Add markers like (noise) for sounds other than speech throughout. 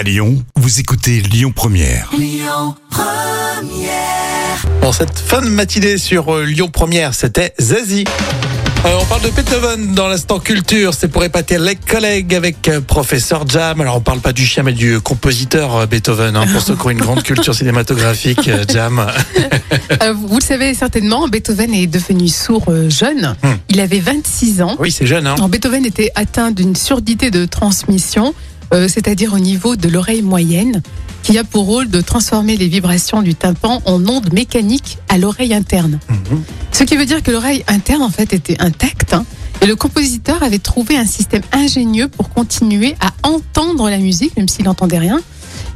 À Lyon, vous écoutez Lyon Première. Bon, cette fin de matinée sur euh, Lyon Première, c'était Zazie. Euh, on parle de Beethoven dans l'instant culture, c'est pour épater les collègues avec euh, professeur Jam. Alors on parle pas du chien mais du compositeur euh, Beethoven, hein, pour (laughs) ceux qui ont une grande culture cinématographique, Jam. (laughs) Vous le savez certainement, Beethoven est devenu sourd jeune. Hmm. Il avait 26 ans. Oui, c'est jeune, hein. Alors, Beethoven était atteint d'une surdité de transmission, euh, c'est-à-dire au niveau de l'oreille moyenne, qui a pour rôle de transformer les vibrations du tympan en ondes mécaniques à l'oreille interne. Mhm. Ce qui veut dire que l'oreille interne, en fait, était intacte. hein, et le compositeur avait trouvé un système ingénieux pour continuer à entendre la musique, même s'il n'entendait rien.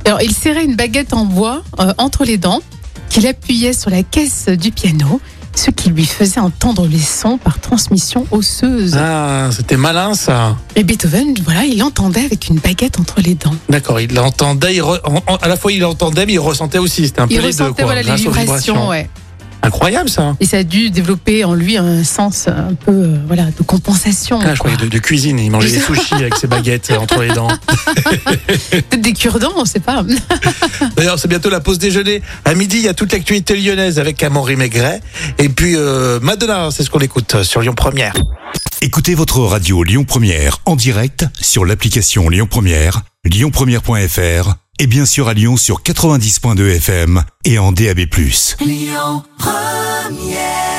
Alors, il serrait une baguette en bois euh, entre les dents, qu'il appuyait sur la caisse du piano, ce qui lui faisait entendre les sons par transmission osseuse. Ah, c'était malin ça. Et Beethoven, voilà, il entendait avec une baguette entre les dents. D'accord, il l'entendait, re- à la fois il l'entendait mais il ressentait aussi, c'était un peu Il les deux ressentait quoi, voilà, les vibrations, ouais. Incroyable ça. Et ça a dû développer en lui un sens un peu euh, voilà, de compensation. Ah, je croyais de, de cuisine, il mangeait des sushis avec ses baguettes euh, entre les dents. (laughs) Peut-être des cure-dents, on sait pas. (laughs) D'ailleurs, c'est bientôt la pause déjeuner. À midi, il y a toute l'actualité lyonnaise avec Amaury Maigret. Et puis, euh, Madonna, c'est ce qu'on écoute sur Lyon Première. Écoutez votre radio Lyon Première en direct sur l'application Lyon Première, lyonpremière.fr et bien sûr à Lyon sur 90.2 FM et en DAB+. première.